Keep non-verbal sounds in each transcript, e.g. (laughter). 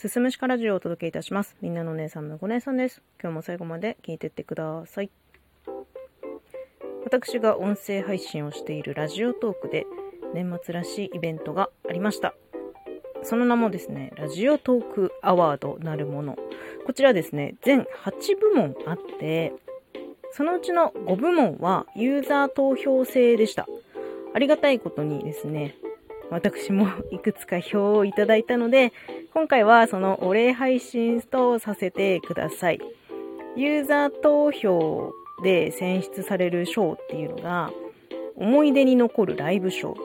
すすむしかラジオをお届けいたします。みんなのお姉さん、むご姉さんです。今日も最後まで聞いてってください。私が音声配信をしているラジオトークで年末らしいイベントがありました。その名もですね、ラジオトークアワードなるもの。こちらですね、全8部門あって、そのうちの5部門はユーザー投票制でした。ありがたいことにですね、私もいくつか票をいただいたので、今回はそのお礼配信とさせてください。ユーザー投票で選出される賞っていうのが、思い出に残るライブ賞、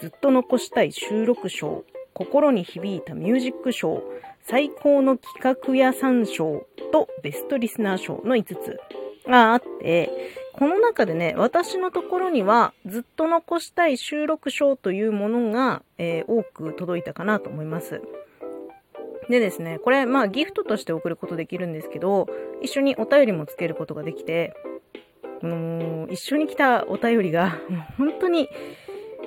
ずっと残したい収録賞、心に響いたミュージック賞、最高の企画屋さん賞とベストリスナー賞の5つがあって、この中でね、私のところにはずっと残したい収録賞というものが、えー多く届いたかなと思います。でですね、これ、まあギフトとして送ることできるんですけど、一緒にお便りもつけることができて、もう一緒に来たお便りが、も (laughs) う本当に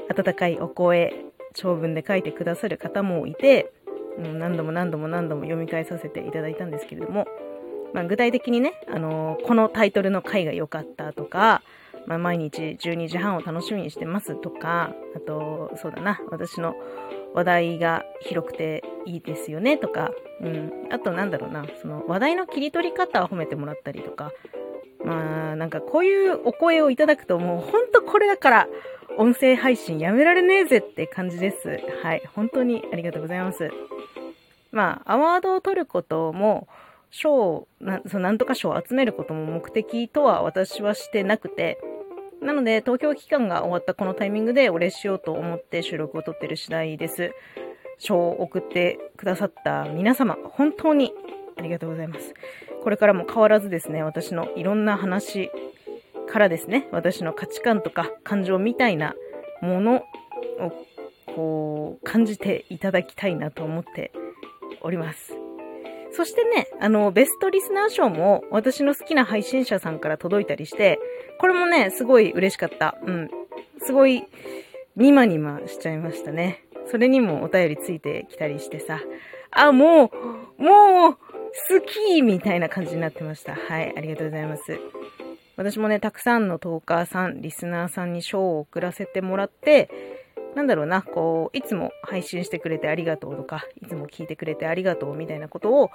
温かいお声、長文で書いてくださる方もいて、もう何度も何度も何度も読み返させていただいたんですけれども、まあ、具体的にね、あのーこのタイトルの回が良かったとか、まあ、毎日12時半を楽しみにしてますとか、あと、そうだな、私の話題が広くていいですよねとか、うん、あとなんだろうな、その話題の切り取り方を褒めてもらったりとか、まあ、なんかこういうお声をいただくともうほんとこれだから音声配信やめられねえぜって感じです。はい。本当にありがとうございます。まあ、アワードを取ることも、賞を、なんとか賞を集めることも目的とは私はしてなくて、なので、投票期間が終わったこのタイミングでお礼しようと思って収録を撮ってる次第です。賞を送ってくださった皆様、本当にありがとうございます。これからも変わらずですね、私のいろんな話からですね、私の価値観とか感情みたいなものをこう感じていただきたいなと思っております。そしてね、あの、ベストリスナー賞も私の好きな配信者さんから届いたりして、これもね、すごい嬉しかった。うん。すごい、ニマニマしちゃいましたね。それにもお便りついてきたりしてさ、あ、もう、もう、好きみたいな感じになってました。はい、ありがとうございます。私もね、たくさんのトーカーさん、リスナーさんに賞を送らせてもらって、なんだろうな、こう、いつも配信してくれてありがとうとか、いつも聞いてくれてありがとうみたいなことを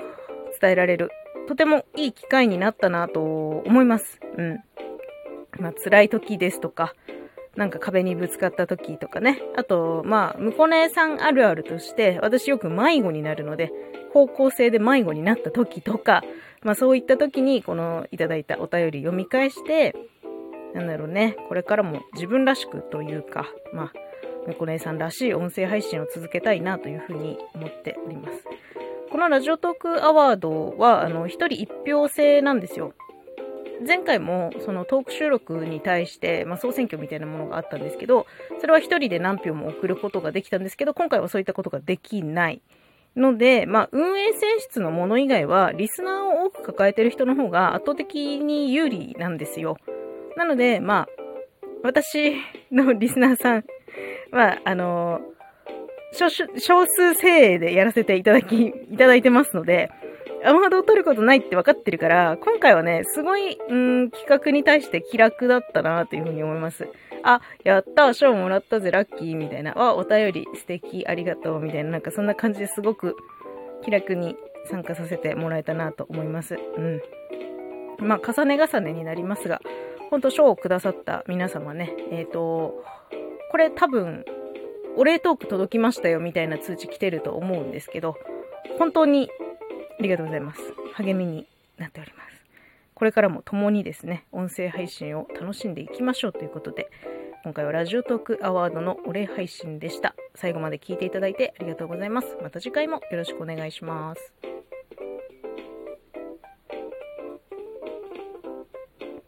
伝えられる、とてもいい機会になったなと思います。うん。まあ、辛い時ですとか、なんか壁にぶつかった時とかね。あと、まあ、むこう姉さんあるあるとして、私よく迷子になるので、方向性で迷子になった時とか、まあそういった時に、このいただいたお便り読み返して、なんだろうね、これからも自分らしくというか、まあ、むこ姉さんらしい音声配信を続けたいなというふうに思っております。このラジオトークアワードは、あの、一人一票制なんですよ。前回もそのトーク収録に対して、まあ、総選挙みたいなものがあったんですけど、それは一人で何票も送ることができたんですけど、今回はそういったことができない。ので、まあ、運営選出のもの以外は、リスナーを多く抱えてる人の方が圧倒的に有利なんですよ。なので、まあ、私のリスナーさんは、ああの、少数精鋭でやらせていただき、いただいてますので、アワードを取ることないって分かってるから、今回はね、すごい、うん、企画に対して気楽だったなというふうに思います。あ、やった、賞もらったぜ、ラッキー、みたいな。あ、お便り素敵、ありがとう、みたいな。なんかそんな感じですごく気楽に参加させてもらえたなと思います。うん。まあ、重ね重ねになりますが、ほんと賞をくださった皆様ね、えっ、と、これ多分、お礼トーク届きましたよ、みたいな通知来てると思うんですけど、本当にありがとうございます。励みになっております。これからも共にですね、音声配信を楽しんでいきましょうということで、今回はラジオトークアワードのお礼配信でした。最後まで聞いていただいてありがとうございます。また次回もよろしくお願いします。